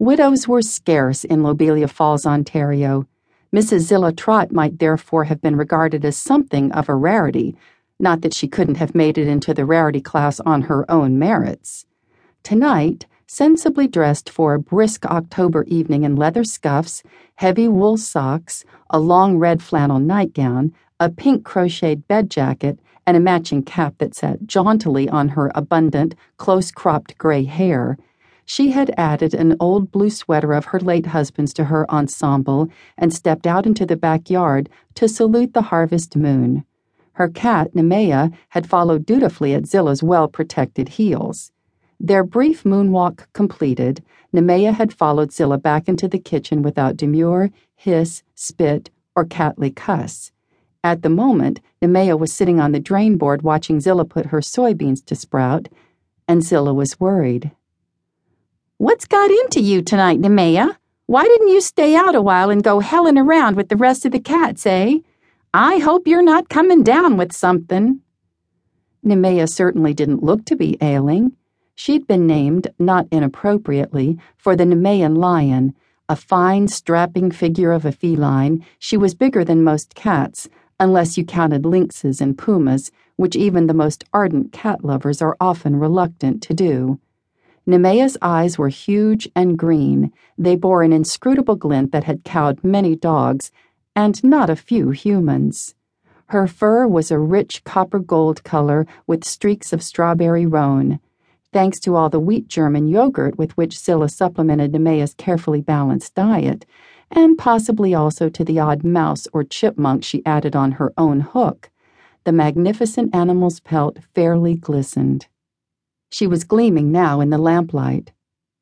Widows were scarce in Lobelia Falls, Ontario. Mrs. Zilla Trott might therefore have been regarded as something of a rarity, not that she couldn't have made it into the rarity class on her own merits. Tonight, sensibly dressed for a brisk October evening in leather scuffs, heavy wool socks, a long red flannel nightgown, a pink crocheted bed jacket, and a matching cap that sat jauntily on her abundant, close cropped gray hair, she had added an old blue sweater of her late husband's to her ensemble and stepped out into the backyard to salute the harvest moon. Her cat, Nemea, had followed dutifully at Zilla's well protected heels. Their brief moonwalk completed, Nemea had followed Zilla back into the kitchen without demur, hiss, spit, or catly cuss. At the moment, Nemea was sitting on the drain board watching Zilla put her soybeans to sprout, and Zilla was worried. What's got into you tonight, Nemea? Why didn't you stay out a while and go helling around with the rest of the cats, eh? I hope you're not coming down with something. Nemea certainly didn't look to be ailing. She'd been named, not inappropriately, for the Nemean lion, a fine, strapping figure of a feline. She was bigger than most cats, unless you counted lynxes and pumas, which even the most ardent cat lovers are often reluctant to do. Nemea's eyes were huge and green. They bore an inscrutable glint that had cowed many dogs, and not a few humans. Her fur was a rich copper gold color with streaks of strawberry roan. Thanks to all the wheat German yogurt with which Zilla supplemented Nemea's carefully balanced diet, and possibly also to the odd mouse or chipmunk she added on her own hook, the magnificent animal's pelt fairly glistened. She was gleaming now in the lamplight.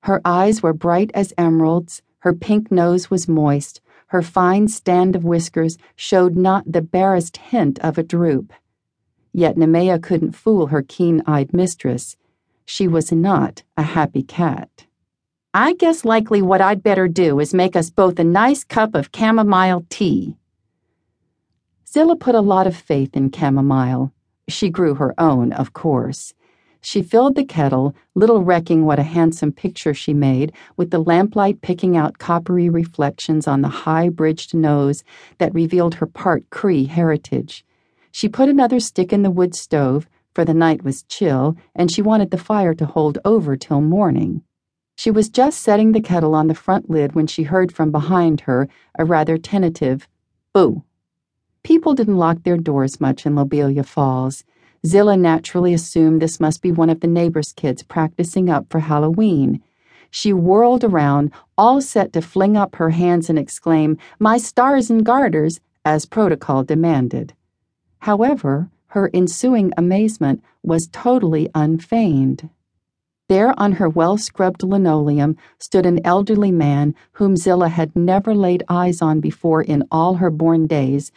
Her eyes were bright as emeralds, her pink nose was moist, her fine stand of whiskers showed not the barest hint of a droop. Yet Nemea couldn't fool her keen eyed mistress. She was not a happy cat. I guess likely what I'd better do is make us both a nice cup of chamomile tea. Zilla put a lot of faith in chamomile. She grew her own, of course. She filled the kettle, little recking what a handsome picture she made, with the lamplight picking out coppery reflections on the high bridged nose that revealed her part Cree heritage. She put another stick in the wood stove, for the night was chill, and she wanted the fire to hold over till morning. She was just setting the kettle on the front lid when she heard from behind her a rather tentative boo. People didn't lock their doors much in Lobelia Falls. Zilla naturally assumed this must be one of the neighbor's kids practicing up for Halloween. She whirled around, all set to fling up her hands and exclaim, My stars and garters, as protocol demanded. However, her ensuing amazement was totally unfeigned. There on her well scrubbed linoleum stood an elderly man whom Zilla had never laid eyes on before in all her born days,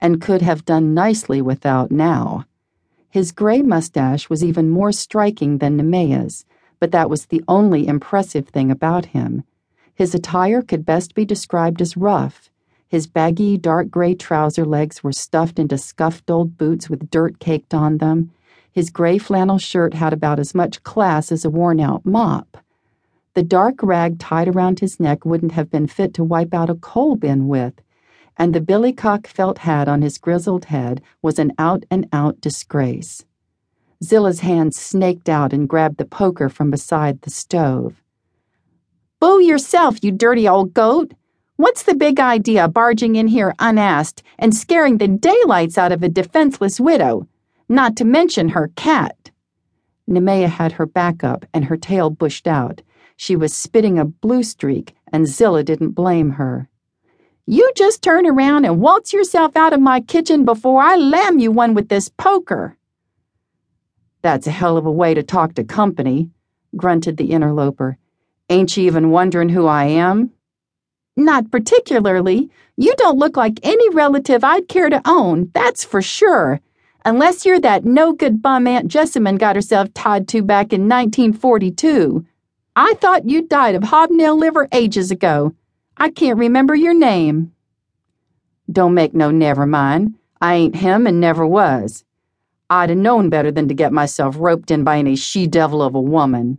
and could have done nicely without now. His gray mustache was even more striking than Nemea's, but that was the only impressive thing about him. His attire could best be described as rough. His baggy, dark gray trouser legs were stuffed into scuffed old boots with dirt caked on them. His gray flannel shirt had about as much class as a worn out mop. The dark rag tied around his neck wouldn't have been fit to wipe out a coal bin with and the billycock felt hat on his grizzled head was an out and out disgrace. Zilla's hand snaked out and grabbed the poker from beside the stove. Boo yourself, you dirty old goat! What's the big idea barging in here unasked and scaring the daylights out of a defenseless widow? Not to mention her cat. Nemea had her back up and her tail bushed out. She was spitting a blue streak, and Zilla didn't blame her. You just turn around and waltz yourself out of my kitchen before I lam you one with this poker. That's a hell of a way to talk to company, grunted the interloper. Ain't you even wondering who I am? Not particularly. You don't look like any relative I'd care to own, that's for sure. Unless you're that no good bum Aunt Jessamine got herself tied to back in 1942. I thought you'd died of hobnail liver ages ago. I can't remember your name. Don't make no never mind. I ain't him and never was. I'd a known better than to get myself roped in by any she devil of a woman.